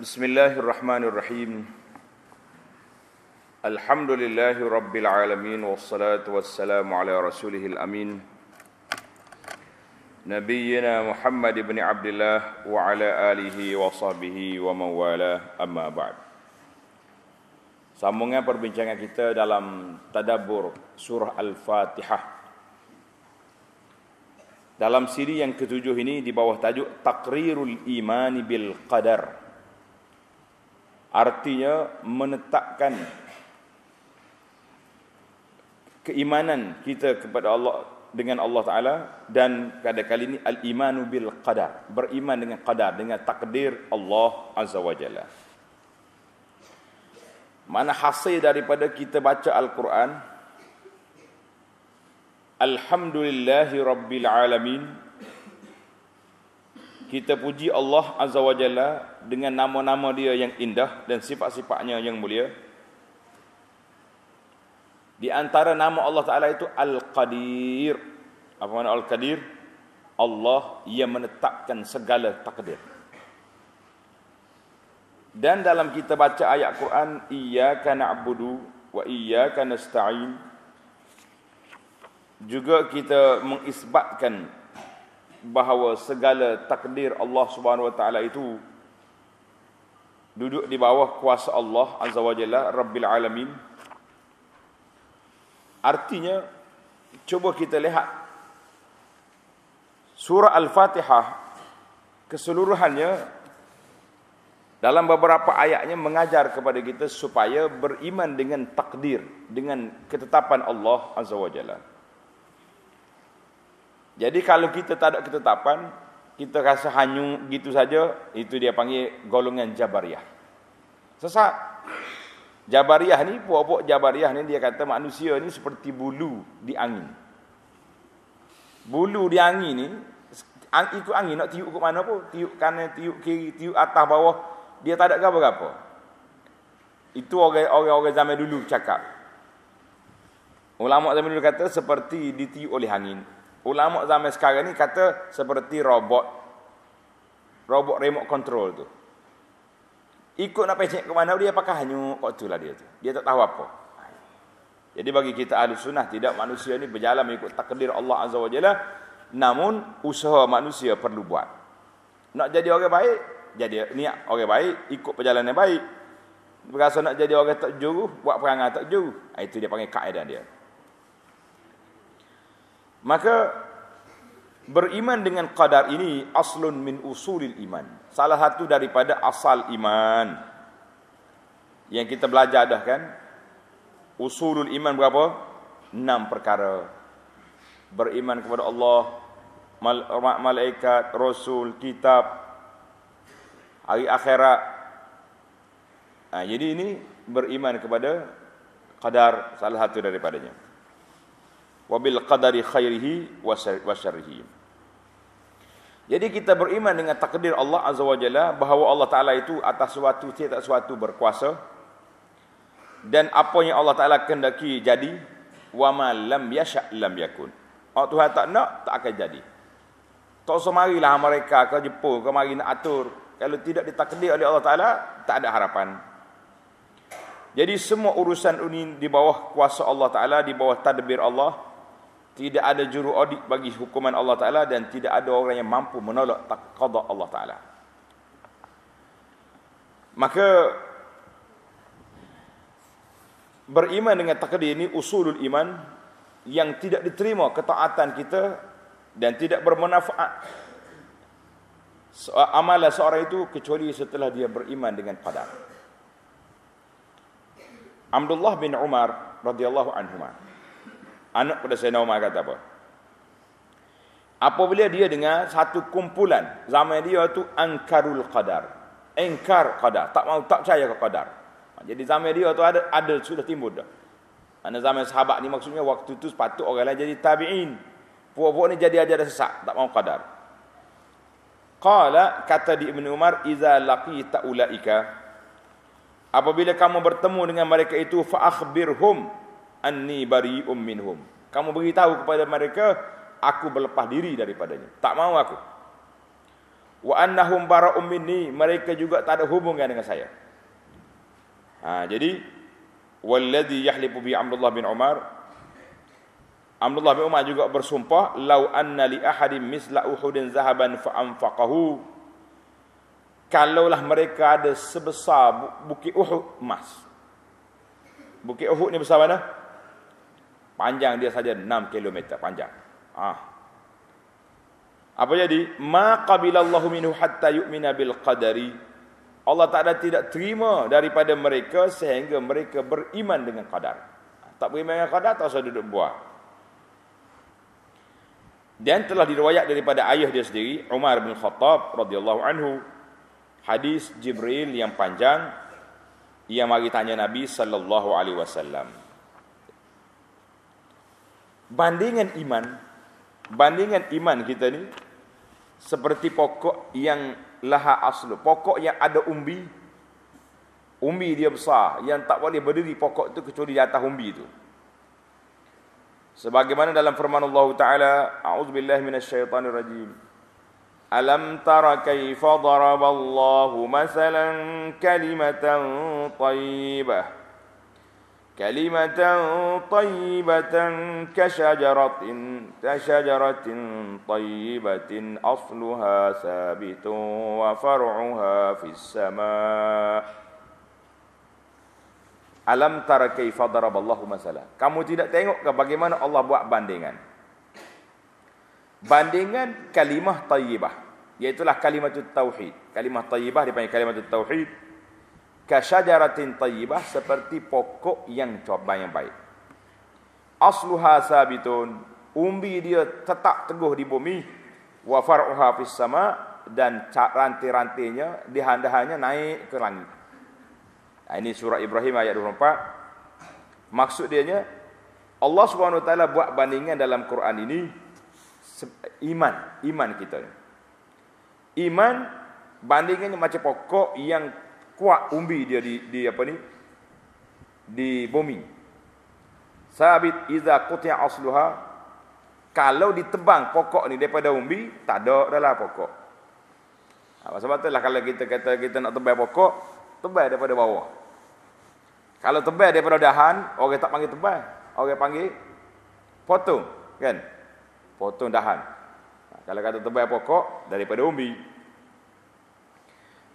بسم الله الرحمن الرحيم الحمد لله رب العالمين والصلاة والسلام على رسوله الأمين نبينا محمد بن عبد الله وعلى آله وصحبه ومن والاه أما بعد Sambungan perbincangan kita dalam tadabbur surah Al-Fatihah. Dalam siri yang ketujuh ini di bawah tajuk Taqrirul Imani bil Qadar. Artinya menetapkan keimanan kita kepada Allah dengan Allah Taala dan pada kali ini al-imanu bil qadar, beriman dengan qadar, dengan takdir Allah Azza wa Jalla. Mana hasil daripada kita baca Al-Quran Alhamdulillahi Rabbil Alamin Kita puji Allah Azza wa Jalla Dengan nama-nama dia yang indah Dan sifat-sifatnya yang mulia Di antara nama Allah Ta'ala itu Al-Qadir Apa makna Al-Qadir? Allah yang menetapkan segala takdir dan dalam kita baca ayat Quran, iyyaka na'budu wa iyyaka nasta'in. Juga kita mengisbatkan bahawa segala takdir Allah Subhanahu wa taala itu duduk di bawah kuasa Allah Azza wa Jalla Rabbil alamin. Artinya cuba kita lihat surah Al-Fatihah keseluruhannya dalam beberapa ayatnya mengajar kepada kita supaya beriman dengan takdir, dengan ketetapan Allah Azza wa Jalla. Jadi kalau kita tak ada ketetapan, kita rasa hanyung gitu saja, itu dia panggil golongan Jabariyah. Sesat. Jabariyah ni, puak-puak Jabariyah ni dia kata manusia ni seperti bulu di angin. Bulu di angin ni, ikut angin nak tiup ke mana pun. Tiup kanan, tiup kiri, tiup atas, bawah dia tak ada apa-apa. Itu orang-orang zaman dulu cakap. Ulama zaman dulu kata seperti ditiup oleh angin. Ulama zaman sekarang ni kata seperti robot. Robot remote control tu. Ikut nak pecek ke mana dia pakai hanyut kok itulah dia tu. Dia tak tahu apa. Jadi bagi kita ahli sunnah tidak manusia ni berjalan mengikut takdir Allah Azza wa Jalla. Namun usaha manusia perlu buat. Nak jadi orang baik, jadi niat orang baik, ikut perjalanan baik. Berasa nak jadi orang tak juru, buat perangai tak juru. Ah, itu dia panggil kaedah dia. Maka beriman dengan qadar ini aslun min usulil iman. Salah satu daripada asal iman. Yang kita belajar dah kan. Usulul iman berapa? Enam perkara. Beriman kepada Allah, malaikat, rasul, kitab, hari akhirat. Ha, jadi ini beriman kepada qadar salah satu daripadanya. Wabil qadari khairihi wa syarrihi. Jadi kita beriman dengan takdir Allah Azza wa Jalla bahawa Allah Taala itu atas suatu tiada suatu berkuasa dan apa yang Allah Taala kehendaki jadi wa ma lam yasha lam yakun. Allah Tuhan tak nak tak akan jadi. Tak semarilah mereka ke Jepun ke mari nak atur kalau tidak ditakdir oleh Allah Ta'ala Tak ada harapan Jadi semua urusan ini di bawah kuasa Allah Ta'ala Di bawah tadbir Allah Tidak ada juru audit bagi hukuman Allah Ta'ala Dan tidak ada orang yang mampu menolak takdir Allah Ta'ala Maka Beriman dengan takdir ini usulul iman Yang tidak diterima ketaatan kita Dan tidak bermanfaat amalan seorang itu kecuali setelah dia beriman dengan qadar. Abdullah bin Umar radhiyallahu anhu anak pada Sayyidina Umar kata apa? Apabila dia dengar satu kumpulan zaman dia tu angkarul qadar. Engkar qadar, tak mau tak percaya ke qadar. Jadi zaman dia tu ada ada sudah timbul dah. Mana zaman sahabat ni maksudnya waktu tu sepatut orang lain jadi tabi'in. Puak-puak ni jadi ajar sesat, tak mau qadar. Qala kata di Ibnu Umar iza laqita ulaika apabila kamu bertemu dengan mereka itu fa akhbirhum anni bari'um minhum. Kamu beritahu kepada mereka aku berlepas diri daripadanya. Tak mau aku. Wa annahum bara'um minni. Mereka juga tak ada hubungan dengan saya. Ha, jadi walladhi yahlifu bi Abdullah bin Umar. Abdullah bin Umar juga bersumpah lau anna li ahadin misla uhudin zahaban fa anfaqahu. Kalaulah mereka ada sebesar bukit Uhud emas. Bukit Uhud ni besar mana panjang dia saja 6 km panjang ah apa jadi? Ma qabilallahu minhu hatta yu'mina bil qadari. Allah Taala tidak terima daripada mereka sehingga mereka beriman dengan qadar. Tak beriman dengan qadar tak usah duduk buah. Dan telah diriwayat daripada ayah dia sendiri, Umar bin Khattab radhiyallahu anhu, hadis Jibril yang panjang ia mari tanya Nabi sallallahu alaihi wasallam. Bandingan iman, bandingan iman kita ni seperti pokok yang laha aslu. Pokok yang ada umbi umbi dia besar yang tak boleh berdiri pokok itu kecuali di atas umbi itu sebagaimana dalam firman Allah taala a'udzubillahi minasyaitonirrajim. Alam tara kaifa daraballahu masalan kalimatan thayyibah كلمة طيبة كشجرة كشجرة طيبة أصلها ثابت وفرعها في السماء Alam tara kaifa daraballahu masala. Kamu tidak tengok ke bagaimana Allah buat bandingan? Bandingan kalimah tayyibah, iaitu kalimat tauhid. Kalimah tayyibah dipanggil kalimah tauhid kasyajaratin tayyibah seperti pokok yang coba yang baik. Asluha sabitun, umbi dia tetap teguh di bumi, wa far'uha fis sama dan rantai-rantainya dihandahannya naik ke langit. Nah, ini surah Ibrahim ayat 24. Maksud dia nya Allah Subhanahu wa taala buat bandingan dalam Quran ini iman, iman kita. Iman bandingannya macam pokok yang kuat umbi dia di, di apa ni? Di bumi. Sabit iza qutiya asluha. Kalau ditebang pokok ni daripada umbi tak ada dalam pokok. Apa sebab itulah kalau kita kata kita nak tebal pokok tebal daripada bawah. Kalau tebal daripada dahan orang tak panggil tebal. Orang panggil potong kan? Potong dahan. Kalau kata tebal pokok daripada umbi.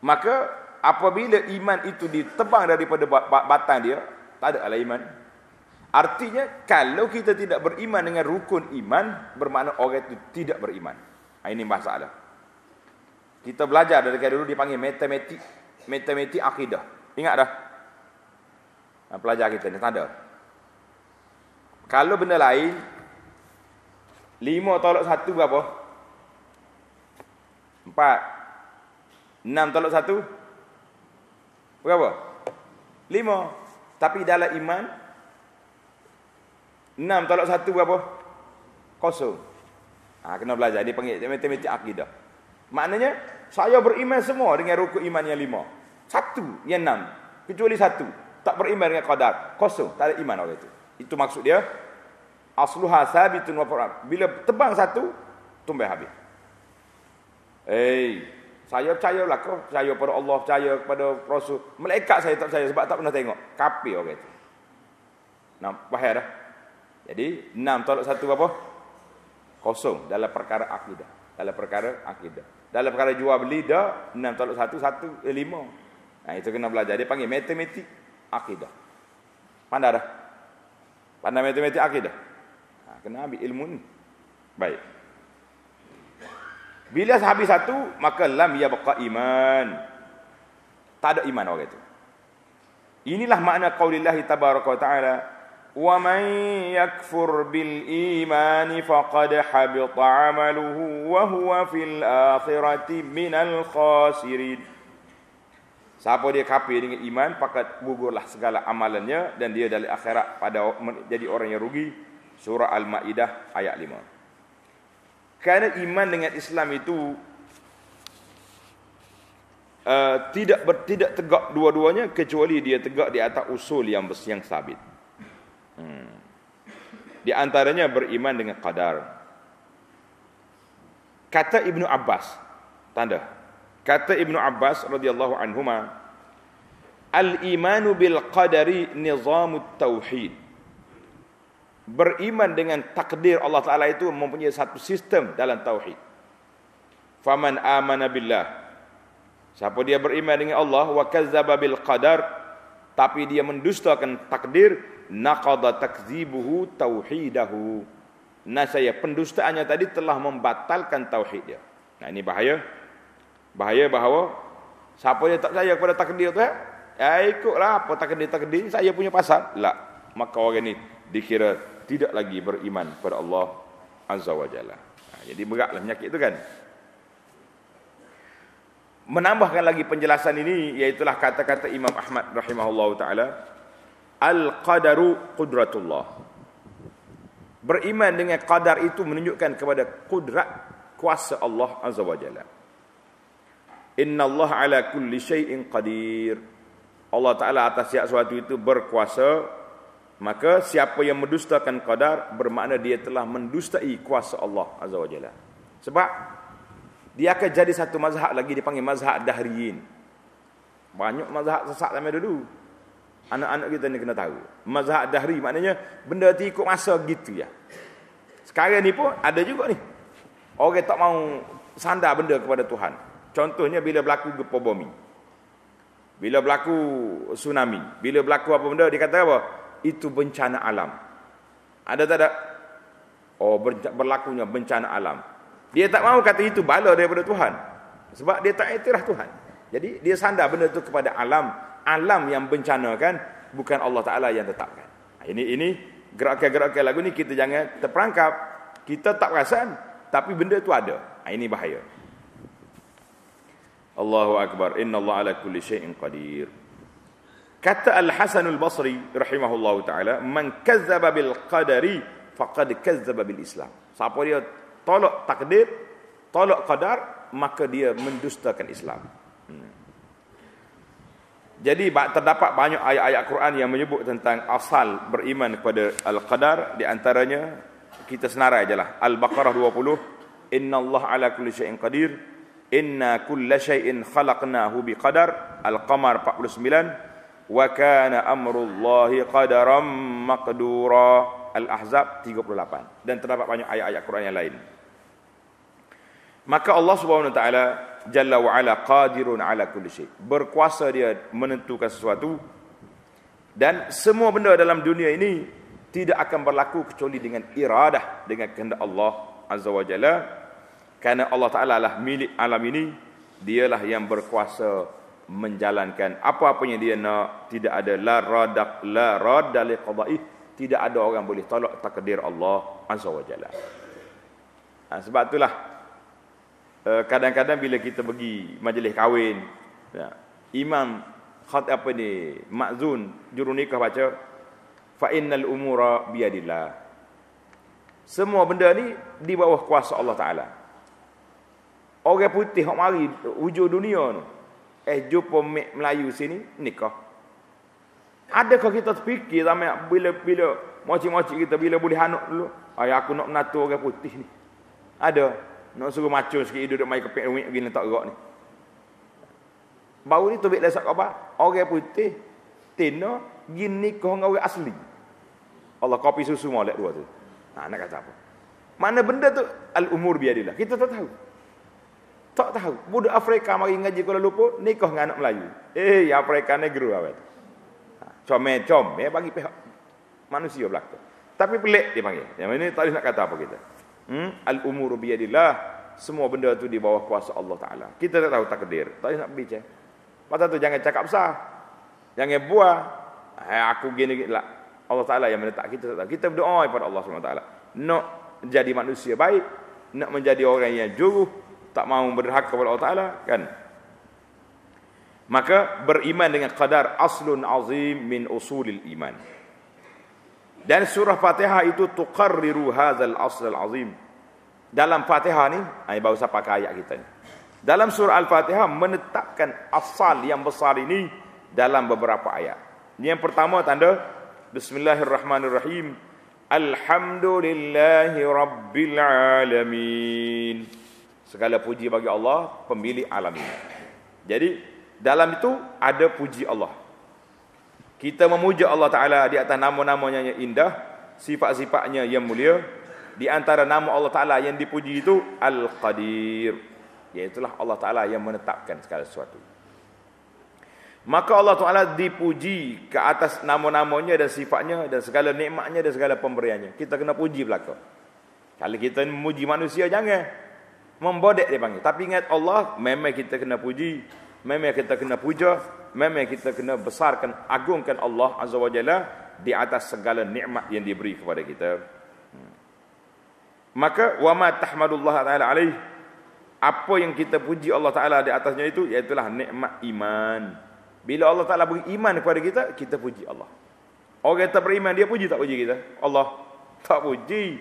Maka apabila iman itu ditebang daripada batang dia, tak ada lah iman. Artinya, kalau kita tidak beriman dengan rukun iman, bermakna orang itu tidak beriman. Ha, ini masalah. Kita belajar dari dulu dipanggil matematik, matematik akidah. Ingat dah? Ha, pelajar kita ni, tak ada. Kalau benda lain, lima tolak satu berapa? Empat. Enam tolak satu? Berapa? Lima. Tapi dalam iman, enam tolak satu berapa? Kosong. Ha, kena belajar. Dia panggil matematik akidah. Maknanya, saya beriman semua dengan rukun iman yang lima. Satu yang enam. Kecuali satu. Tak beriman dengan qadar. Kosong. Tak ada iman orang itu. Itu maksud dia. Asluha sabitun wa Bila tebang satu, tumbuh habis. Eh, hey, saya percayalah kau percaya pada Allah, percaya kepada Rasul. Malaikat saya tak percaya sebab tak pernah tengok. Kafir orang itu. Nampak bahaya dah. Jadi, enam tolak satu apa? Kosong dalam perkara akidah. Dalam perkara akidah. Dalam perkara jual beli dah, enam tolak satu, satu, eh, lima. Nah, itu kena belajar. Dia panggil matematik akidah. Pandai dah? Pandai matematik akidah? Nah, kena ambil ilmu ni. Baik. Bila habis satu, maka lam yabqa iman. Tak ada iman orang itu. Inilah makna qaulillah tabaraka taala, "Wa man yakfur bil iman faqad habita 'amaluhu wa huwa fil akhirati minal khasirin." Siapa dia kafir dengan iman, pakat gugurlah segala amalannya dan dia dari akhirat pada jadi orang yang rugi. Surah Al-Maidah ayat 5. Kerana iman dengan Islam itu uh, tidak ber, tidak tegak dua-duanya kecuali dia tegak di atas usul yang yang sabit. Hmm. Di antaranya beriman dengan qadar. Kata Ibnu Abbas, tanda Kata Ibnu Abbas radhiyallahu anhuma, Al-imanu bil qadari nizamut tauhid. Beriman dengan takdir Allah Taala itu mempunyai satu sistem dalam tauhid. Faman amana billah. Siapa dia beriman dengan Allah wa kazzaba bil qadar tapi dia mendustakan takdir naqada takdzibuhu tauhidahu. Nah saya pendustaannya tadi telah membatalkan tauhid dia. Nah ini bahaya. Bahaya bahawa siapa dia tak percaya kepada takdir tu eh? Ya ikutlah apa takdir-takdir saya punya pasal. La, maka orang ini dikira tidak lagi beriman kepada Allah Azza wa Jalla. Ha, jadi beratlah penyakit itu kan. Menambahkan lagi penjelasan ini iaitulah kata-kata Imam Ahmad rahimahullahu taala al-qadaru qudratullah. Beriman dengan qadar itu menunjukkan kepada kudrat kuasa Allah Azza wa Jalla. Inna Allah ala kulli syai'in qadir. Allah Ta'ala atas siap sesuatu itu berkuasa Maka siapa yang mendustakan qadar Bermakna dia telah mendustai kuasa Allah Azza wa Jalla. Sebab Dia akan jadi satu mazhab lagi dipanggil mazhab dahriyin. Banyak mazhab sesat sama dulu. Anak-anak kita ni kena tahu. Mazhab dahri maknanya Benda tu ikut masa gitu ya. Sekarang ni pun ada juga ni. Orang tak mau sandar benda kepada Tuhan. Contohnya bila berlaku gempa bumi. Bila berlaku tsunami, bila berlaku apa benda dia kata apa? Itu bencana alam. Ada tak ada? Oh berlakunya bencana alam. Dia tak mau kata itu bala daripada Tuhan. Sebab dia tak iktiraf Tuhan. Jadi dia sandar benda itu kepada alam, alam yang bencana kan, bukan Allah Taala yang tetapkan. Ini ini gerakan-gerakan lagu ni kita jangan terperangkap. Kita tak perasan tapi benda itu ada. Ini bahaya. Allahu akbar inna Allah ala kulli syai'in qadir kata Al Hasan Al Basri rahimahullah taala man kazzaba bil qadari faqad kazzaba bil Islam. Siapa dia tolak takdir tolak qadar maka dia mendustakan Islam. Hmm. jadi terdapat banyak ayat-ayat Quran yang menyebut tentang asal beriman kepada al-qadar. Di antaranya kita senarai ajalah al-baqarah 20 innallaha ala kulli syai'in qadir Inna kulla syai'in khalaqnahu biqadar. Al-Qamar 49 Wa kana amrullahi qadaram maqdura. Al-Ahzab 38 Dan terdapat banyak ayat-ayat Quran yang lain. Maka Allah Subhanahu wa taala Jalla wa ala qadirun ala kulli syai' Berkuasa dia menentukan sesuatu. Dan semua benda dalam dunia ini Tidak akan berlaku kecuali dengan iradah Dengan kehendak Allah Azza wa Jalla. Karena Allah Ta'ala lah milik alam ini Dialah yang berkuasa menjalankan apa-apa yang dia nak. Tidak ada la radak la radali qada'i. Tidak ada orang boleh tolak takdir Allah Azza wa Jalla. Ha, Sebab itulah eh, Kadang-kadang bila kita pergi majlis kahwin ya, Imam khat apa ni Makzun juru nikah baca Fa innal umura biadillah Semua benda ni di bawah kuasa Allah Ta'ala. Orang putih hok mari hujung dunia ni. Eh jumpa mek Melayu sini nikah. Adakah kita terfikir sama bila bila moci-moci kita bila boleh anak dulu? Ayah aku nak menato orang putih ni. Ada. Nak suruh macam sikit duduk mai kepek rumit begini tak gerak ni. Baru ni tobik lesak apa? Orang putih tina gini dengan orang asli. Allah kopi susu molek dua tu. Ha, nak kata apa? Mana benda tu al-umur biadillah. Kita tak tahu. Tak tahu. Budak Afrika mari ngaji Kuala Lumpur, nikah dengan anak Melayu. Eh, ya Afrika negro awet. Comel comel bagi pihak manusia belaka. Tapi pelik dia panggil. Yang ini tak nak kata apa kita. Hmm? Al umuru biyadillah. Semua benda tu di bawah kuasa Allah Taala. Kita tak tahu takdir. Tak nak bincang. Pasal tu jangan cakap besar. Jangan buah. Eh, aku gini gini lah. Allah Taala yang menetap kita tak tahu. Kita berdoa kepada Allah Taala. Nak jadi manusia baik, nak menjadi orang yang jujur, tak mau berhak kepada Allah Taala kan maka beriman dengan qadar aslun azim min usulil iman dan surah Fatihah itu tuqarriru hadzal asl al azim dalam Fatihah ni ai baru siapa ayat kita ni dalam surah Al-Fatihah menetapkan asal yang besar ini dalam beberapa ayat. Yang pertama tanda Bismillahirrahmanirrahim. Alhamdulillahi rabbil alamin. Segala puji bagi Allah, pemilik alam ini. Jadi, dalam itu ada puji Allah. Kita memuja Allah Ta'ala di atas nama-namanya yang indah, sifat-sifatnya yang mulia. Di antara nama Allah Ta'ala yang dipuji itu, Al-Qadir. Iaitulah Allah Ta'ala yang menetapkan segala sesuatu. Maka Allah Ta'ala dipuji ke atas nama-namanya dan sifatnya dan segala nikmatnya dan segala pemberiannya. Kita kena puji belakang. Kalau kita memuji manusia, jangan. Membodek dia panggil. Tapi ingat Allah, memang kita kena puji. Memang kita kena puja. Memang kita kena besarkan, agungkan Allah Azza wa Jalla di atas segala nikmat yang diberi kepada kita. Hmm. Maka, wa ma tahmadullah ta'ala alaih. Apa yang kita puji Allah Ta'ala di atasnya itu, iaitulah nikmat iman. Bila Allah Ta'ala beri iman kepada kita, kita puji Allah. Orang kita beriman, dia puji tak puji kita? Allah tak puji.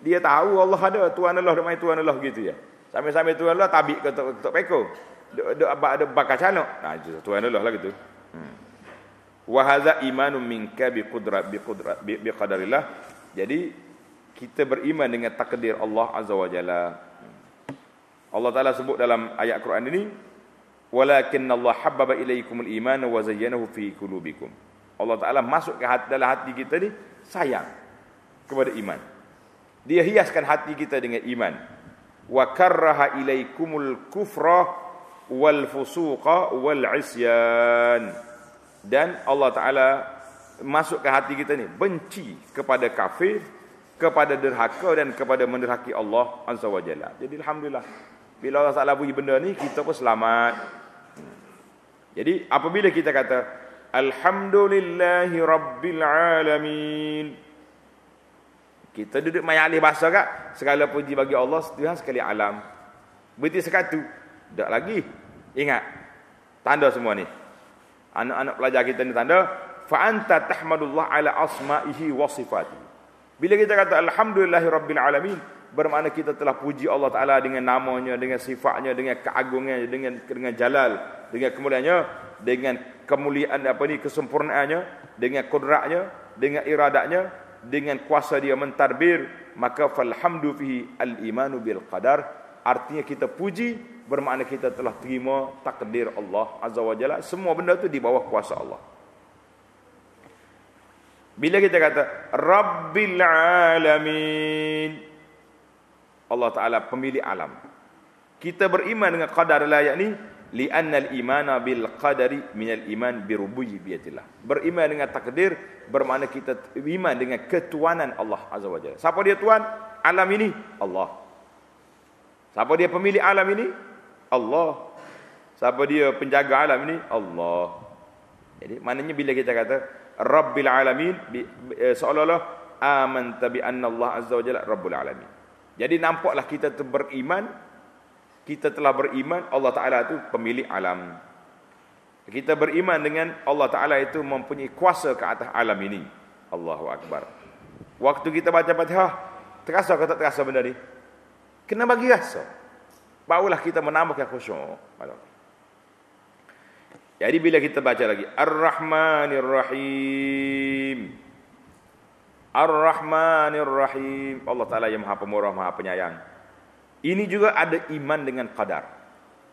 Dia tahu Allah ada, Tuhan Allah, Tuhan Allah gitu ya. Sambil-sambil Tuhan Allah tabik ke tok peko. Dok ada bakar canok. Nah itu Tuhan Allah lah gitu. Hmm. Wa hadza imanun minka bi qudrat bi qudrat bi, qadarillah. Jadi kita beriman dengan takdir Allah Azza wa Jalla. Hmm. Allah Taala sebut dalam ayat Quran ini walakin Allah habbaba ilaikumul iman wa zayyanahu fi qulubikum. Allah Taala masuk ke hati, dalam hati kita ni sayang kepada iman. Dia hiaskan hati kita dengan iman wa karraha ilaikumul kufra wal fusuqa wal isyan. Dan Allah taala masuk ke hati kita ni benci kepada kafir kepada derhaka dan kepada menderhaki Allah azza wajalla jadi alhamdulillah bila Allah taala bagi benda ni kita pun selamat. Jadi apabila kita kata alhamdulillahi rabbil alamin kita duduk main alih bahasa kak. Segala puji bagi Allah Tuhan sekali alam. Berarti sekatu. Tak lagi. Ingat. Tanda semua ni. Anak-anak pelajar kita ni tanda. Fa'anta tahmadullah ala asma'ihi wa sifati. Bila kita kata Alhamdulillahi Rabbil Alamin. Bermakna kita telah puji Allah Ta'ala dengan namanya, dengan sifatnya, dengan keagungannya, dengan dengan jalal, dengan kemuliaannya, dengan kemuliaan apa ni kesempurnaannya, dengan kudratnya, dengan iradatnya, dengan kuasa dia mentarbir maka falhamdu fihi al-imanu bil qadar. Artinya kita puji bermakna kita telah terima takdir Allah azza wa jalla. Semua benda tu di bawah kuasa Allah. Bila kita kata rabbil alamin Allah taala pemilik alam. Kita beriman dengan qadar layak ni li'anna al-imana bil qadari min al-iman bi rububiyyatillah. Beriman dengan takdir bermakna kita iman dengan ketuanan Allah azza wajalla. Siapa dia tuan alam ini? Allah. Siapa dia pemilik alam ini? Allah. Siapa dia penjaga alam ini? Allah. Jadi maknanya bila kita kata rabbil alamin eh, seolah-olah amanta bi anna Allah azza wajalla rabbul alamin. Jadi nampaklah kita beriman kita telah beriman Allah Ta'ala itu pemilik alam. Kita beriman dengan Allah Ta'ala itu mempunyai kuasa ke atas alam ini. Allahu Akbar. Waktu kita baca Fatihah, terasa atau tak terasa benda ni? Kena bagi rasa. Barulah kita menambahkan khusyuk. Jadi bila kita baca lagi Ar-Rahmanir Rahim. Ar-Rahmanir Rahim. Allah Taala yang Maha Pemurah, Maha Penyayang. Ini juga ada iman dengan qadar.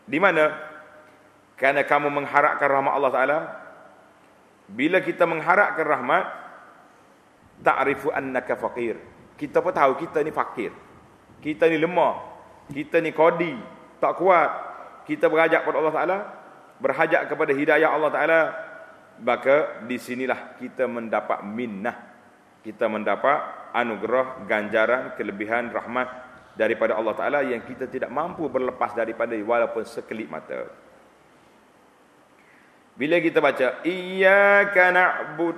Di mana? Karena kamu mengharapkan rahmat Allah Taala. Bila kita mengharapkan rahmat, ta'rifu annaka faqir. Kita pun tahu kita ni fakir. Kita ni lemah. Kita ni kodi, tak kuat. Kita berhajat kepada Allah Taala, berhajat kepada hidayah Allah Taala. Maka di sinilah kita mendapat minnah. Kita mendapat anugerah, ganjaran, kelebihan, rahmat daripada Allah Ta'ala yang kita tidak mampu berlepas daripada walaupun sekelip mata. Bila kita baca iyyaka na'bud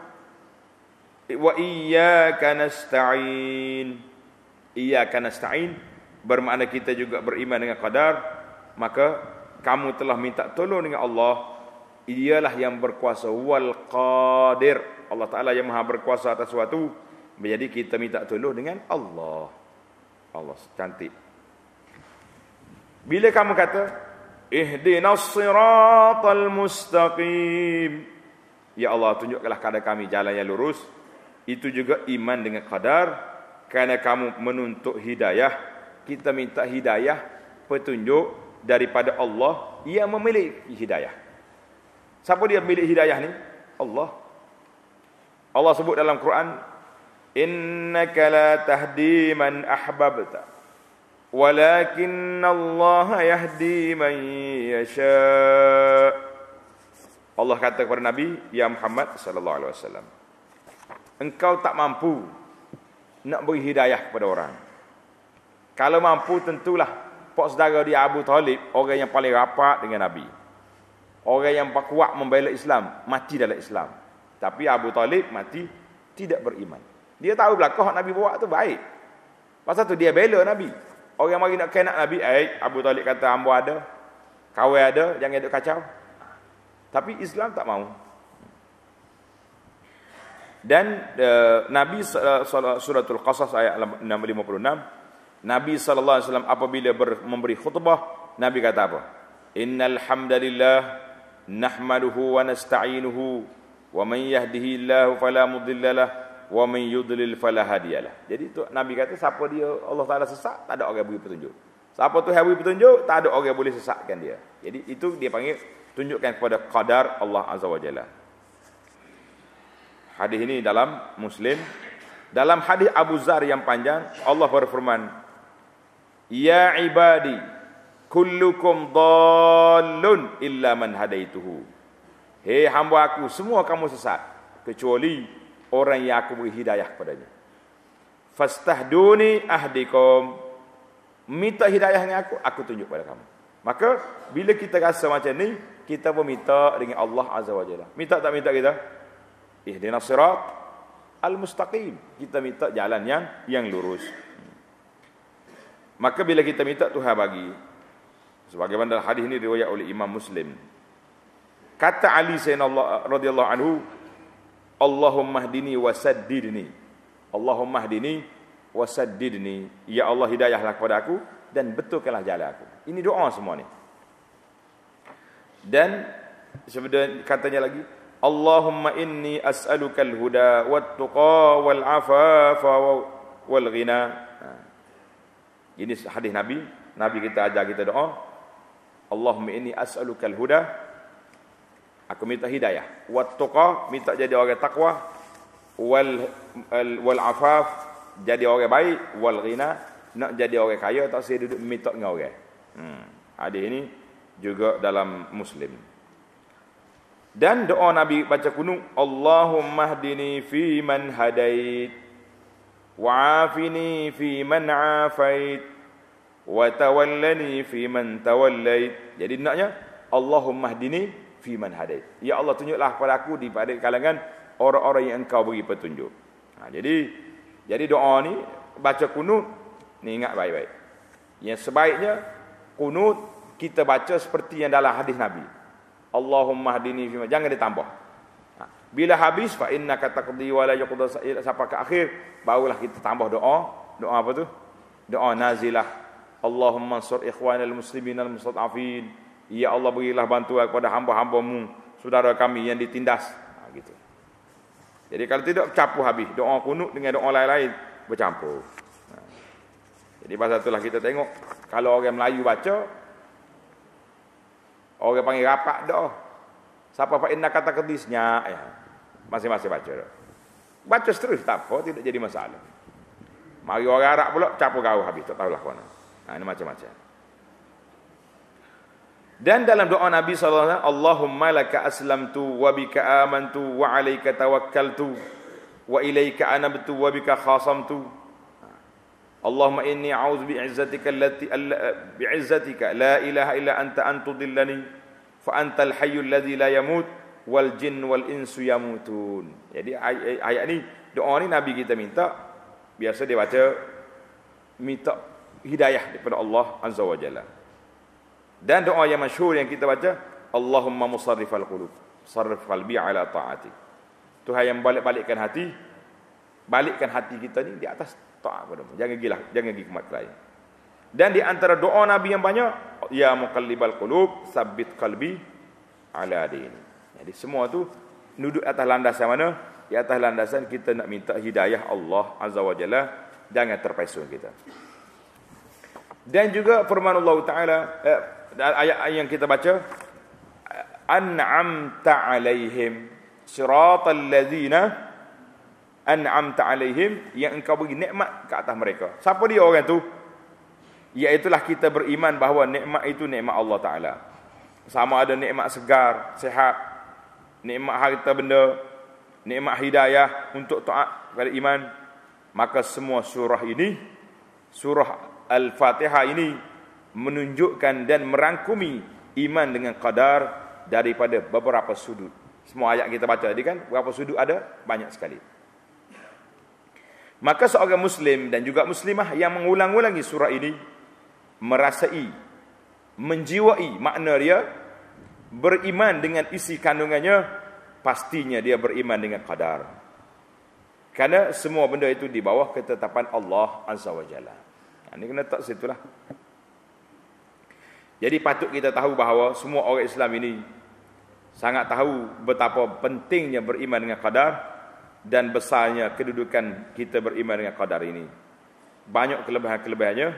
wa iyyaka nasta'in. Iyyaka nasta'in bermakna kita juga beriman dengan qadar maka kamu telah minta tolong dengan Allah ialah yang berkuasa. Wal qadir. Allah Taala yang maha berkuasa atas sesuatu. Menjadi kita minta tolong dengan Allah Allah cantik. Bila kamu kata ihdinas siratal mustaqim ya Allah tunjukkanlah kepada kami jalan yang lurus itu juga iman dengan qadar kerana kamu menuntut hidayah kita minta hidayah petunjuk daripada Allah yang memiliki hidayah. Siapa dia milik hidayah ni? Allah. Allah sebut dalam Quran, "Innaka la tahdi man ahbabta, walakin Allah yahdi man yasha." Allah kata kepada Nabi, "Ya Muhammad sallallahu alaihi wasallam, engkau tak mampu nak beri hidayah kepada orang. Kalau mampu tentulah pak saudara dia Abu Talib orang yang paling rapat dengan Nabi. Orang yang kuat membela Islam, mati dalam Islam. Tapi Abu Talib mati tidak beriman. Dia tahu belakang Nabi bawa tu baik. Pasal tu dia bela Nabi. Orang mari nak kena Nabi, eh Abu Talib kata hamba ada, kawan ada, jangan duk kacau. Tapi Islam tak mau. Dan uh, Nabi uh, suratul Qasas ayat 656 Nabi sallallahu alaihi wasallam apabila ber, memberi khutbah Nabi kata apa? Innal hamdalillah nahmaduhu wa nasta'inuhu wa man yahdihillahu fala mudhillalah wa man yudlil fala hadiyalah. Jadi tu Nabi kata siapa dia Allah Taala sesat tak ada orang beri petunjuk. Siapa tu beri petunjuk tak ada orang boleh sesatkan dia. Jadi itu dia panggil tunjukkan kepada qadar Allah Azza wa Jalla. Hadis ini dalam Muslim. Dalam hadis Abu Zar yang panjang, Allah berfirman, "Ya ibadi, kullukum dhallun illa man hadaituhu." Hei hamba aku, semua kamu sesat kecuali orang yang aku beri hidayah kepadanya. Fastahduni ahdikum. Minta hidayah dengan aku, aku tunjuk pada kamu. Maka bila kita rasa macam ni, kita pun minta dengan Allah Azza wa Jalla. Minta tak minta kita? ihdinas sirat al-mustaqim. Kita minta jalan yang yang lurus. Maka bila kita minta Tuhan bagi sebagaimana dalam hadis ini riwayat oleh Imam Muslim. Kata Ali sayyidina radhiyallahu anhu, Allahumma hdini wasaddidni. Allahumma hdini wasaddidni. Ya Allah hidayahlah kepada aku dan betulkanlah jalan aku. Ini doa semua ni. Dan sebenarnya katanya lagi, Allahumma inni as'aluka al-huda wat-tuqa wal-afafa wal-ghina. Ha. Ini hadis Nabi. Nabi kita ajar kita doa. Allahumma inni as'aluka al-huda. Aku minta hidayah. Wat-tuqa minta jadi orang takwa. Wal wal-afaf jadi orang baik. Wal-ghina nak jadi orang kaya tak saya duduk minta dengan orang. Hmm. Hadis ini juga dalam Muslim. Dan doa Nabi baca kunung Allahumma hdini fi man hadait wa afini fi man afait wa tawallani fi man tawallait. Jadi naknya Allahumma hdini fi man hadait. Ya Allah tunjuklah kepada aku di pada kalangan orang-orang yang engkau beri petunjuk. Ha, jadi jadi doa ni baca kunut ni ingat baik-baik. Yang sebaiknya kunut kita baca seperti yang dalam hadis Nabi. Allahumma hadini fi jangan ditambah. Ha. Bila habis fa innaka taqdi wa la yuqda sampai ke akhir barulah kita tambah doa. Doa apa tu? Doa nazilah. Allahumma ansur ikhwanal muslimin al mustad'afin. Ya Allah berilah bantuan kepada hamba-hambamu saudara kami yang ditindas. Ha, gitu. Jadi kalau tidak campur habis doa kunut dengan doa lain-lain bercampur. Ha. Jadi pasal itulah kita tengok kalau orang Melayu baca Orang panggil rapat dah. Siapa pak inna kata kedisnya ya. Masing-masing baca dah. Baca terus tak apa tidak jadi masalah. Mari orang Arab pula capo kau habis tak tahulah kau. Nah ini macam-macam. Dan dalam doa Nabi SAW, Allahumma laka aslamtu wa bika amantu wa alaika tawakkaltu wa ilaika anabtu wa bika khasamtu. Allahumma inni a'udzu bi'izzatika allati bi'izzatika la ilaha illa anta an tudillani fa antal hayyul ladzi la yamut wal jin wal insu yamutun. Jadi ayat, ayat ni doa ni nabi kita minta biasa dia baca minta hidayah daripada Allah azza wa jalla. Dan doa yang masyhur yang kita baca Allahumma musarrifal qulub sarrif qalbi ala ta'atik. Tuhan yang balik-balikkan hati balikkan hati kita ni di atas taat padamu. Jangan gila, jangan pergi ke tempat lain. Dan di antara doa Nabi yang banyak, ya muqallibal qulub, sabbit qalbi ala din. Jadi semua tu duduk atas landasan mana? Di atas landasan kita nak minta hidayah Allah Azza wa Jalla jangan terpesun kita. Dan juga firman Allah Taala eh, ayat yang kita baca an'amta alaihim siratal ladzina an'amta alaihim yang engkau bagi nikmat ke atas mereka. Siapa dia orang tu? Iaitulah kita beriman bahawa nikmat itu nikmat Allah Taala. Sama ada nikmat segar, sehat, nikmat harta benda, nikmat hidayah untuk taat kepada iman, maka semua surah ini surah Al-Fatihah ini menunjukkan dan merangkumi iman dengan qadar daripada beberapa sudut. Semua ayat kita baca tadi kan, berapa sudut ada? Banyak sekali. Maka seorang muslim dan juga muslimah yang mengulang-ulangi surah ini merasai, menjiwai makna dia, beriman dengan isi kandungannya, pastinya dia beriman dengan qadar. Karena semua benda itu di bawah ketetapan Allah Azza wa Jalla. Ini ha, kena tak situlah. Jadi patut kita tahu bahawa semua orang Islam ini sangat tahu betapa pentingnya beriman dengan qadar dan besarnya kedudukan kita beriman dengan qadar ini. Banyak kelebihan-kelebihannya.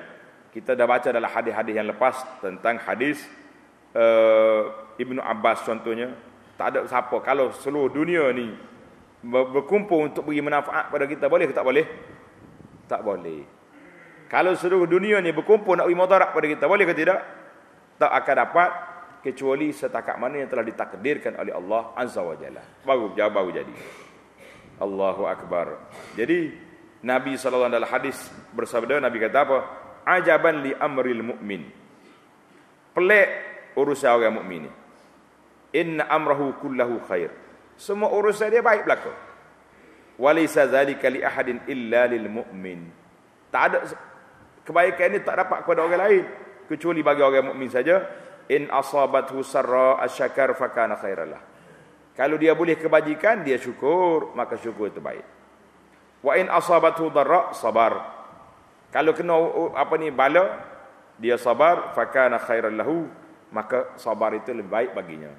Kita dah baca dalam hadis-hadis yang lepas tentang hadis uh, Ibnu Abbas contohnya. Tak ada siapa kalau seluruh dunia ni berkumpul untuk beri manfaat pada kita boleh ke tak boleh? Tak boleh. Kalau seluruh dunia ni berkumpul nak beri mudarat pada kita, boleh ke tidak? Tak akan dapat kecuali setakat mana yang telah ditakdirkan oleh Allah Azza wa Jalla. Baru jawab baru jadi. Allahu akbar. Jadi Nabi sallallahu alaihi hadis bersabda Nabi kata apa? Ajaban li amril mu'min. Pelik urusan orang mukmin ni. Inna amrahu kullahu khair. Semua urusan dia baik berlaku. Walisa zalika li ahadin illa lil mu'min. Tak ada kebaikan ini tak dapat kepada orang lain kecuali bagi orang mukmin saja in asabathu sarra asyakar fakana khairallah. Kalau dia boleh kebajikan dia syukur maka syukur itu baik wa in asabathu darra sabar. Kalau kena apa ni bala dia sabar fakana khairallahu maka sabar itu lebih baik baginya.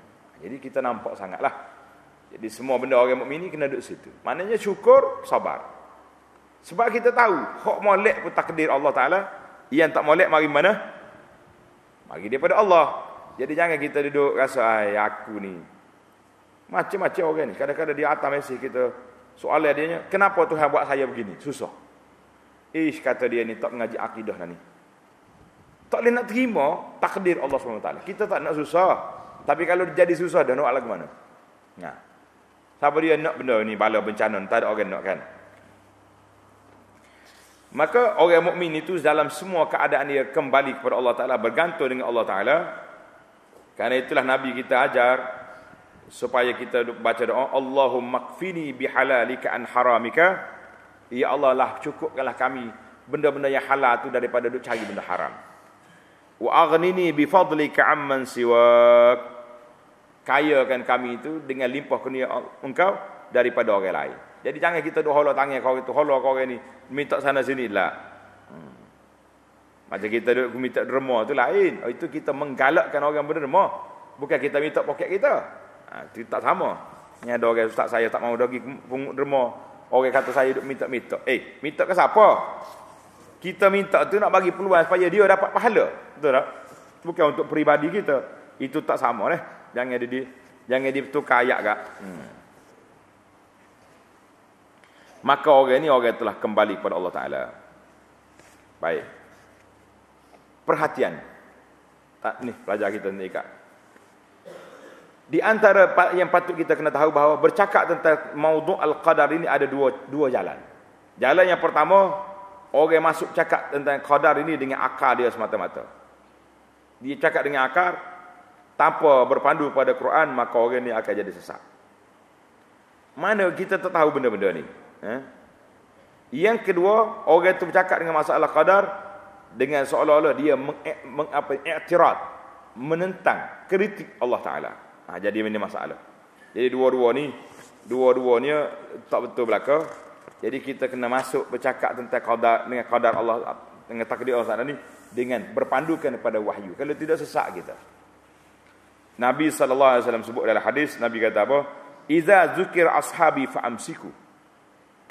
Jadi kita nampak sangatlah. Jadi semua benda orang mukmin ini kena duduk situ. Maknanya syukur sabar. Sebab kita tahu hak molek pun takdir Allah Taala, yang tak molek mari mana? Mari daripada Allah. Jadi jangan kita duduk rasa ai aku ni. Macam-macam orang ni. Kadang-kadang dia atas mesej kita soalan dia kenapa Tuhan buat saya begini? Susah. Ish kata dia ni tak mengaji akidah dah ni. Tak boleh nak terima takdir Allah SWT. Kita tak nak susah. Tapi kalau jadi susah, dah nak lagu mana? Nah. Siapa dia nak benda ni, bala bencana, tak ada orang nak kan? Maka orang mukmin itu dalam semua keadaan dia kembali kepada Allah Taala bergantung dengan Allah Taala. Karena itulah Nabi kita ajar supaya kita baca doa Allahumma kfini bihalalika an haramika. Ya Allah lah cukupkanlah kami benda-benda yang halal tu daripada duk cari benda haram. Wa aghnini bi fadlika amman siwak. Kayakan kami itu dengan limpah kurnia engkau daripada orang lain. Jadi jangan kita duk holok tangan kau itu, holok kau ni minta sana sini lah. Hmm. Macam kita duk minta derma tu lain. Oh, itu kita menggalakkan orang berderma. Bukan kita minta poket kita. Ha, itu tak sama. Ni ada orang ustaz saya tak mau pergi pungut derma. Orang kata saya duk minta-minta. Eh, minta ke siapa? Kita minta tu nak bagi peluang supaya dia dapat pahala. Betul tak? Bukan untuk peribadi kita. Itu tak sama eh. Jangan di jangan ditukar ayat kak. Hmm maka orang ini orang telah kembali kepada Allah Taala. Baik. Perhatian. Tak ni pelajar kita ni kak. Di antara yang patut kita kena tahu bahawa bercakap tentang maudhu' al-qadar ini ada dua dua jalan. Jalan yang pertama, orang masuk cakap tentang qadar ini dengan akal dia semata-mata. Dia cakap dengan akal tanpa berpandu pada Quran, maka orang ini akan jadi sesat. Mana kita tak tahu benda-benda ni? Eh? Yang kedua, orang itu bercakap dengan masalah qadar dengan seolah-olah dia mengapa i'tirad, menentang, kritik Allah Taala. Ha, jadi ini masalah. Jadi dua-dua ni, dua-duanya tak betul belaka. Jadi kita kena masuk bercakap tentang qadar dengan qadar Allah dengan takdir Allah Taala ni dengan berpandukan kepada wahyu. Kalau tidak sesak kita. Nabi sallallahu alaihi wasallam sebut dalam hadis Nabi kata apa? Iza zukir ashabi fa amsiku.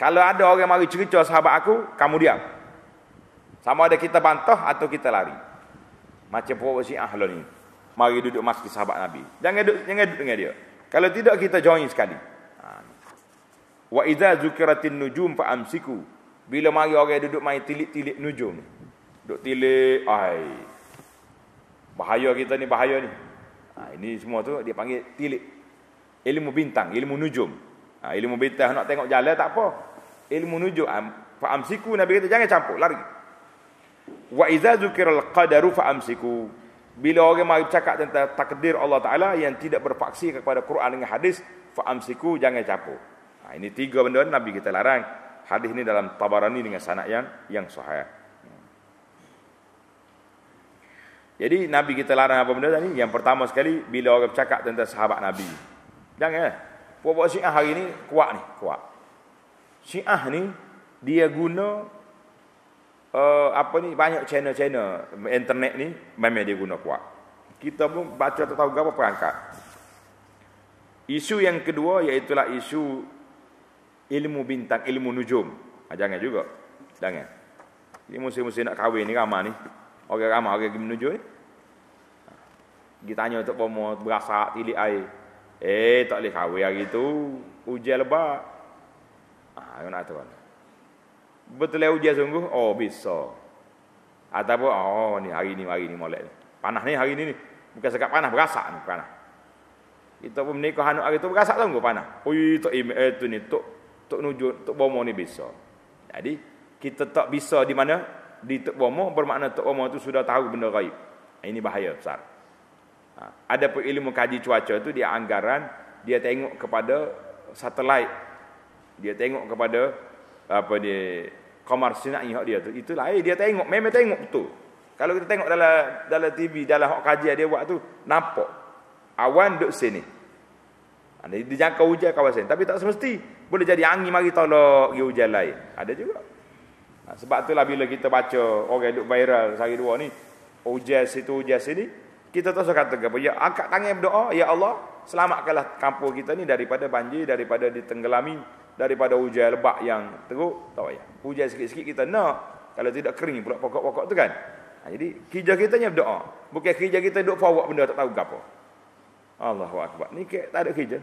Kalau ada orang mari cerita sahabat aku, kamu diam. Sama ada kita bantah atau kita lari. Macam puak Syiah lah ni. Mari duduk masjid sahabat Nabi. Jangan duduk, jangan duduk dengan dia. Kalau tidak kita join sekali. Ha. Wa idza zukiratin nujum fa amsiku. Bila mari orang duduk main tilik-tilik nujum. Duduk tilik, ai. Bahaya kita ni, bahaya ni. Ha, ini semua tu dia panggil tilik. Ilmu bintang, ilmu nujum. Ha, ilmu bintang nak tengok jalan tak apa. Ilmu nujum. Ha, fa'am siku Nabi kata jangan campur, lari. Wa iza zukiral qadaru fa'am siku. Bila orang mari cakap tentang takdir Allah Ta'ala yang tidak berfaksi kepada Quran dengan hadis, fa'am siku jangan campur. Ha, ini tiga benda Nabi kita larang. Hadis ini dalam tabarani dengan sanat yang yang sahih. Jadi Nabi kita larang apa benda tadi? Yang pertama sekali bila orang bercakap tentang sahabat Nabi. Jangan eh. Puak-puak Syiah hari ni kuat ni, kuat. Syiah ni dia guna uh, apa ni banyak channel-channel internet ni memang dia guna kuat. Kita pun baca tak tahu apa perangkat. Isu yang kedua iaitu isu ilmu bintang, ilmu nujum. Ha, jangan juga. Jangan. Ini musim-musim nak kahwin ni ramai ni. Orang ramai orang pergi menuju ni. Dia tanya untuk berasak tilik air. Eh tak boleh kahwin hari tu. Ujian lebat. Ah, ha, nak tahu. Betul ujian sungguh? Oh bisa. Ataupun oh ni hari ni hari ni molek ni. Panas ni hari ni ni. Bukan sekat panas berasak ni panas. Kita pun menikah anak hari tu berasak sungguh panas. Oi tok eh tu ni tok tok nuju tok bomo ni bisa. Jadi kita tak bisa di mana di Tok Bomo bermakna Tok Bomo itu sudah tahu benda gaib. Ini bahaya besar. Ha. Ada pun ilmu kaji cuaca itu dia anggaran, dia tengok kepada satelit. Dia tengok kepada apa dia kamar sinar yang dia tu. Itulah eh, dia tengok, memang tengok betul. Kalau kita tengok dalam dalam TV, dalam hak kajian dia buat tu nampak awan duduk sini. Ha, dia jangka hujan kawasan. Tapi tak semesti. Boleh jadi angin mari tolak hujan lain. Ada juga. Sebab itulah bila kita baca orang duk viral sehari dua ni, ujas itu ujas ini, kita terus kata apa? Ya angkat tangan berdoa, ya Allah, selamatkanlah kampung kita ni daripada banjir, daripada ditenggelami, daripada hujan lebat yang teruk, tak payah. Hujan sikit-sikit kita nak. Kalau tidak kering pula pokok-pokok tu kan. Ha, jadi kerja kita ni berdoa. Bukan kerja kita duk forward benda tak tahu apa. Allahu akbar. Ni ke tak ada kerja.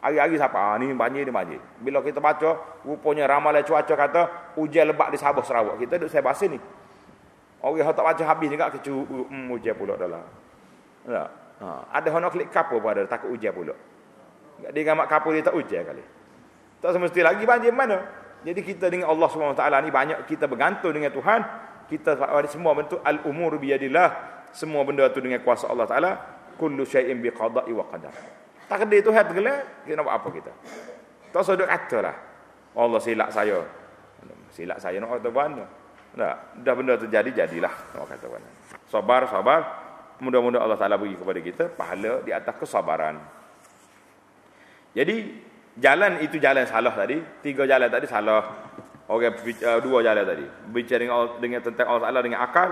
Hari-hari siapa? Ha, ni banjir, ni banjir. Bila kita baca, rupanya ramalan cuaca kata, hujan lebat di Sabah Sarawak. Kita duduk saya bahasa ni. Orang tak baca habis juga, kecu, um, hujan pula dalam. Tak? Ha. Ada nak klik kapur pun ada, takut hujan pula. Dia ngamak kapur, dia tak hujan kali. Tak semesti lagi banjir mana. Jadi kita dengan Allah SWT ni banyak kita bergantung dengan Tuhan. Kita semua bentuk al-umur biyadillah. Semua benda tu dengan kuasa Allah Taala. Kullu syai'in biqada'i wa qadar. Takdir Tuhan tergelar, kita nak buat apa kita? Tak usah duk katalah. Allah silap saya. Silap saya nak kata mana? Tak, dah benda tu jadi jadilah nak kata mana. Sabar, sabar. Mudah-mudahan Allah Taala bagi kepada kita pahala di atas kesabaran. Jadi jalan itu jalan salah tadi, tiga jalan tadi salah. Orang uh, dua jalan tadi. Bicara dengan, dengan tentang Allah Taala dengan akal,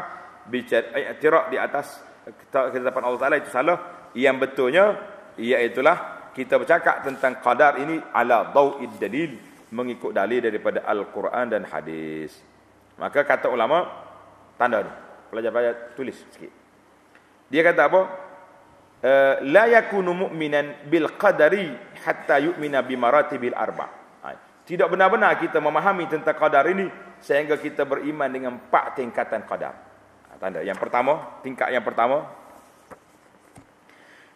bicara eh, tirak di atas ketetapan Allah Taala itu salah. Yang betulnya iaitulah kita bercakap tentang qadar ini ala dawid dalil mengikut dalil daripada al-Quran dan hadis. Maka kata ulama tanda ni. Pelajar-pelajar tulis sikit. Dia kata apa? Uh, la yakunu mu'minan bil qadari hatta yu'mina bi maratibil arba. Ha. Tidak benar-benar kita memahami tentang qadar ini sehingga kita beriman dengan empat tingkatan qadar. Ha, tanda yang pertama, tingkat yang pertama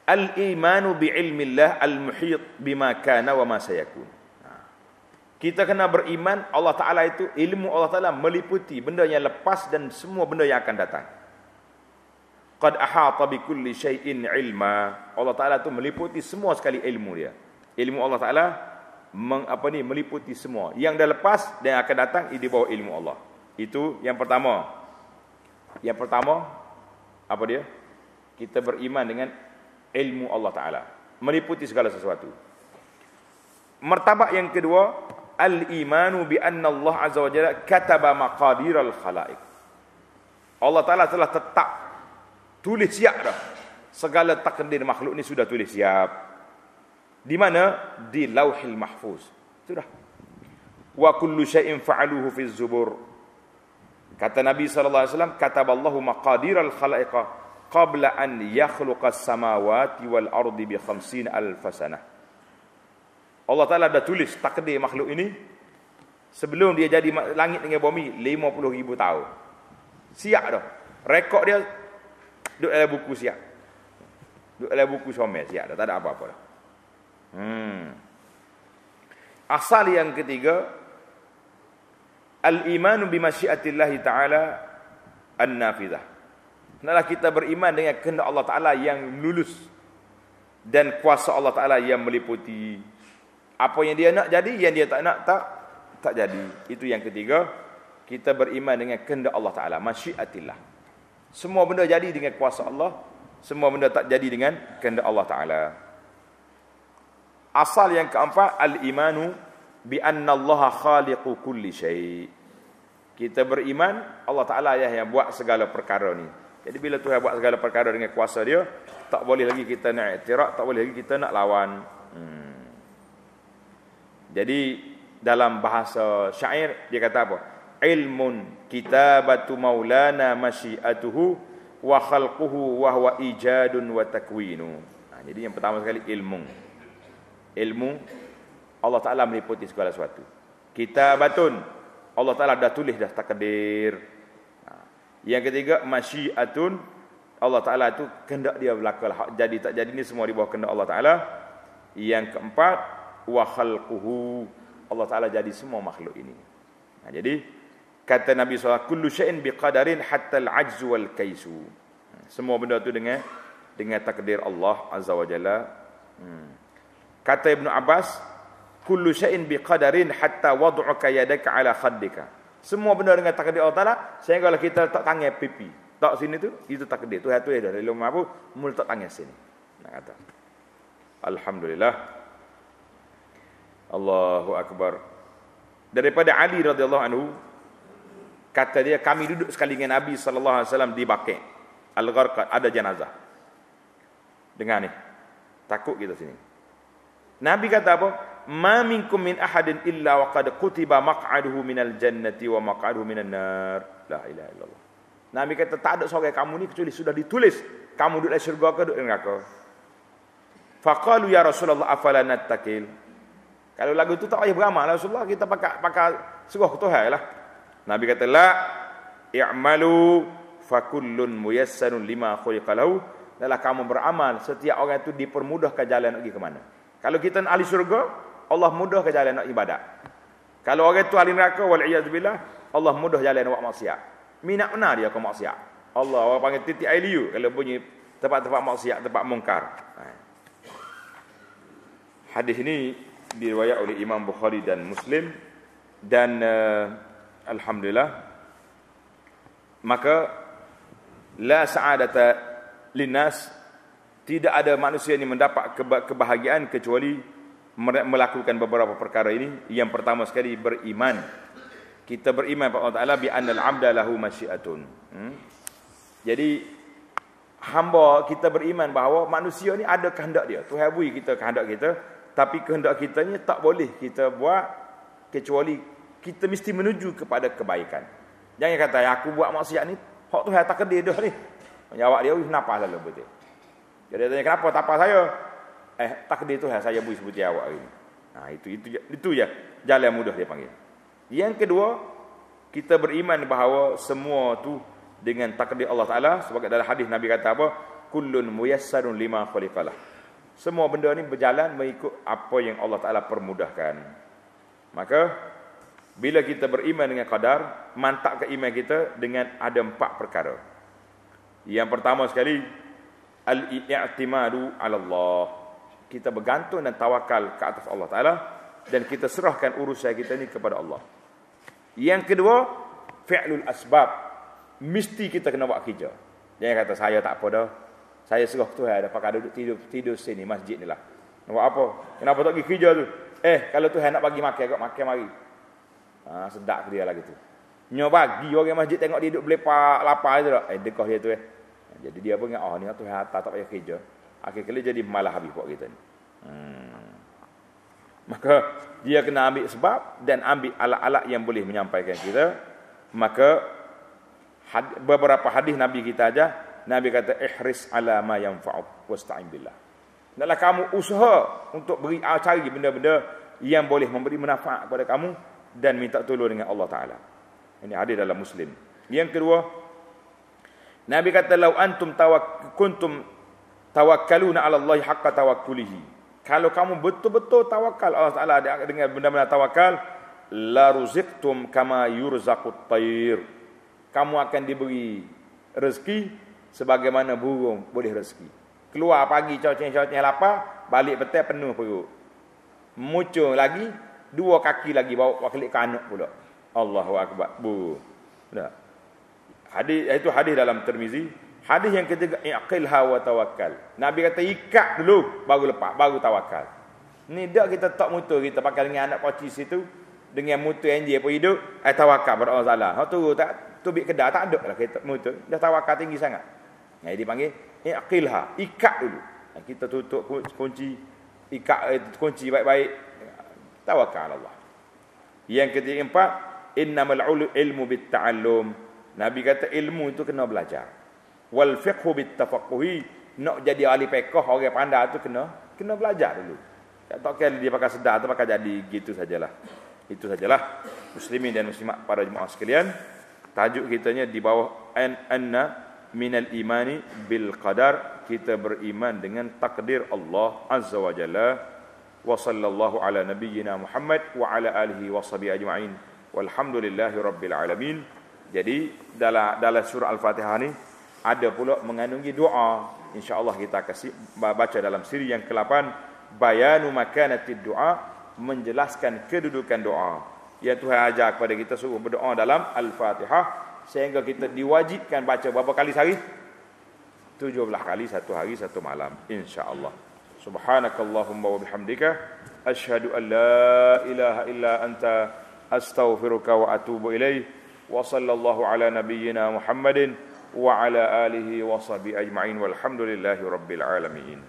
Al-imanu bi'ilmillah al-muhit bima kana wa ma sayakun. Ha. Kita kena beriman Allah Ta'ala itu ilmu Allah Ta'ala meliputi benda yang lepas dan semua benda yang akan datang. Qad ahata bi kulli syai'in ilma. Allah Ta'ala itu meliputi semua sekali ilmu dia. Ilmu Allah Ta'ala meng, apa ni meliputi semua. Yang dah lepas dan akan datang di bawah ilmu Allah. Itu yang pertama. Yang pertama apa dia? Kita beriman dengan ilmu Allah Ta'ala. Meliputi segala sesuatu. Martabak yang kedua, al-imanu bi anna Allah Azza wa Jalla kataba maqadir al-khalaiq. Allah Ta'ala telah tetap tulis siap dah. Segala takdir makhluk ni sudah tulis siap. Di mana? Di lauhil mahfuz. Sudah. Wa kullu syai'in fa'aluhu fi zubur. Kata Nabi sallallahu alaihi wasallam, "Kataballahu maqadiral khalaiqa qabla an yakhluqas samawati wal ardi bi 50 alf sanah." Allah Taala dah tulis takdir makhluk ini sebelum dia jadi langit dengan bumi 50 ribu tahun. Siap dah. Rekod dia duduk dalam buku siap. Duduk dalam buku somel siap dah. Tak ada apa-apa dah. Hmm. Asal yang ketiga Al-imanu bimasyiatillahi ta'ala An-nafidah Hendaklah kita beriman dengan kehendak Allah Ta'ala yang lulus Dan kuasa Allah Ta'ala yang meliputi Apa yang dia nak jadi, yang dia tak nak, tak tak jadi Itu yang ketiga Kita beriman dengan kehendak Allah Ta'ala Masyiatillah Semua benda jadi dengan kuasa Allah Semua benda tak jadi dengan kehendak Allah Ta'ala Asal yang keempat Al-imanu bi anna Allah khaliqu kulli syai. Kita beriman Allah Taala ya yang buat segala perkara ni. Jadi bila Tuhan buat segala perkara dengan kuasa dia, tak boleh lagi kita nak iktiraf, tak boleh lagi kita nak lawan. Hmm. Jadi dalam bahasa syair dia kata apa? Ilmun kitabatu maulana masyiatuhu wa khalquhu wa huwa ijadun wa takwinu. Nah, jadi yang pertama sekali ilmu. Ilmu Allah Ta'ala meliputi segala sesuatu. Kita batun. Allah Ta'ala dah tulis dah takdir. Ha. Yang ketiga, masyiatun. Allah Ta'ala itu kendak dia berlaku. Hak jadi tak jadi ni semua di bawah kendak Allah Ta'ala. Yang keempat, wa khalquhu. Allah Ta'ala jadi semua makhluk ini. Ha, jadi, kata Nabi SAW, kullu syai'in biqadarin hatta al-ajzu wal kaisu. Ha, semua benda tu dengan dengan takdir Allah Azza wa Jalla. Hmm. Kata Ibn Abbas, kullu syai'in biqadarin hatta wad'uka yadaka ala khaddika. Semua benda dengan takdir Allah Taala sehingga kalau kita tak tangan pipi tak sini tu itu takdir. Tu itu dah dalam apa mul tak tangan sini. Nak kata. Alhamdulillah. Allahu akbar. Daripada Ali radhiyallahu anhu kata dia kami duduk sekali dengan Nabi sallallahu alaihi wasallam di Baqi. al-Gharqad ada jenazah. Dengar ni. Takut kita sini. Nabi kata apa? Ma minkum min ahadin illa wa qad kutiba maq'aduhu minal jannati wa maq'aduhu minan nar. La ilaha illallah. Nabi kata tak ada seorang kamu ni kecuali sudah ditulis kamu duduk dalam syurga ke duduk di neraka. Faqalu ya rasulullah afala nattakil kalau lagu tu tak payah beramal lah rasulullah kita pakai pakai suruh Tuhan lah nabi kata la i'malu fakullun muyassarun lima khuliqa lahu dalam kamu beramal setiap orang itu dipermudahkan jalan pergi ke mana kalau kita ahli syurga Allah mudah ke jalan nak ibadat. Kalau orang tu ahli neraka wal billah, Allah mudah jalan buat maksiat. Minat benar dia ke maksiat. Allah orang panggil titik ailiu kalau bunyi tempat-tempat maksiat, tempat mungkar. Ha. Hadis ini diriwayat oleh Imam Bukhari dan Muslim dan uh, alhamdulillah. Maka la sa'adata linnas tidak ada manusia yang mendapat kebahagiaan kecuali melakukan beberapa perkara ini. Yang pertama sekali beriman. Kita beriman kepada Allah Taala bi annal abda lahu masyiatun. Hmm? jadi hamba kita beriman bahawa manusia ni ada kehendak dia. Tuhan beri kita kehendak kita tapi kehendak kita ni tak boleh kita buat kecuali kita mesti menuju kepada kebaikan jangan kata aku buat maksiat ni hak Tuhan takdir dah ni jawab dia kenapa lalu betul jadi tanya kenapa tak apa saya eh takdir tu saya beri seperti awak ini. Nah itu itu itu ya jalan mudah dia panggil. Yang kedua, kita beriman bahawa semua tu dengan takdir Allah Taala sebagai dalam hadis Nabi kata apa? Kullun muyassarun lima khuliqalah. Semua benda ni berjalan mengikut apa yang Allah Taala permudahkan. Maka bila kita beriman dengan qadar, mantap ke iman kita dengan ada empat perkara. Yang pertama sekali al-i'timadu 'ala Allah kita bergantung dan tawakal ke atas Allah Taala dan kita serahkan urusan kita ni kepada Allah. Yang kedua, fi'lul asbab. Mesti kita kena buat kerja. Jangan kata saya tak apa dah. Saya serah Tuhan ada pakai duduk tidur tidur sini masjid ni lah. Nak buat apa? Kenapa tak pergi kerja tu? Eh, kalau Tuhan nak bagi makan, kau makan mari. Ha, sedap dia lah gitu. Nyo bagi orang masjid tengok dia duduk belepak lapar dah. Eh, dekah dia tu eh. Jadi dia pun ingat, oh ni Tuhan tak tak payah kerja. Akhir kali jadi malah habis buat kita ni. Hmm. Maka dia kena ambil sebab dan ambil alat-alat yang boleh menyampaikan kita. Maka had, beberapa hadis Nabi kita aja Nabi kata ihris ala ma yanfa'uk wasta'in billah. Hendaklah kamu usaha untuk beri cari benda-benda yang boleh memberi manfaat kepada kamu dan minta tolong dengan Allah Taala. Ini hadis dalam Muslim. Yang kedua, Nabi kata lau antum tawak kuntum tawakkaluna 'ala Allah haqqa tawakkulihi. Kalau kamu betul-betul tawakal Allah Taala dengan benda-benda tawakal, la ruziqtum kama yurzaqut tayr. Kamu akan diberi rezeki sebagaimana burung boleh rezeki. Keluar pagi coceng-coceng lapar, balik petang penuh perut. Muncul lagi, dua kaki lagi bawa wakil kanuk pula. Allahu akbar. Bu. Dah. Hadis itu hadis dalam Tirmizi. Hadis yang ketiga iqilha wa tawakkal. Nabi kata ikat dulu baru lepas, baru tawakal. Ni dak kita tak mutu kita pakai dengan anak poci situ dengan mutu enjin pun hidup, ai tawakal pada Allah Taala. Ha tu tak tu bik kedah tak ada lah kita mutu. Dah tawakal tinggi sangat. Nah, dipanggil iqilha, ikat dulu. Kita tutup kunci ikat eh, kunci baik-baik. Tawakal Allah. Yang ketiga empat, innamal ilmu bit ta'allum. Nabi kata ilmu itu kena belajar. Wal fiqhu bit tafaqquhi, nak jadi ahli fiqh orang pandai tu kena kena belajar dulu. Tak tak kira dia pakai sedar tu pakai jadi gitu sajalah. Itu sajalah muslimin dan muslimat para jemaah sekalian. Tajuk kitanya di bawah an anna minal imani bil qadar kita beriman dengan takdir Allah azza wa jalla wa sallallahu ala nabiyyina Muhammad wa ala alihi wa sahbihi ajma'in walhamdulillahi rabbil alamin jadi dalam dalam surah Al-Fatihah ni ada pula mengandungi doa. Insya-Allah kita kasih baca dalam siri yang ke-8 bayanu makanatid doa menjelaskan kedudukan doa. Ya Tuhan ajar kepada kita suruh berdoa dalam Al-Fatihah sehingga kita diwajibkan baca berapa kali sehari? 17 kali satu hari satu malam insya-Allah. Subhanakallahumma wa bihamdika ashhadu an la ilaha illa anta astaghfiruka wa atubu ilaih wa sallallahu ala nabiyyina Muhammadin wa ala alihi wa sahbihi ajma'in. Walhamdulillahi rabbil alamin.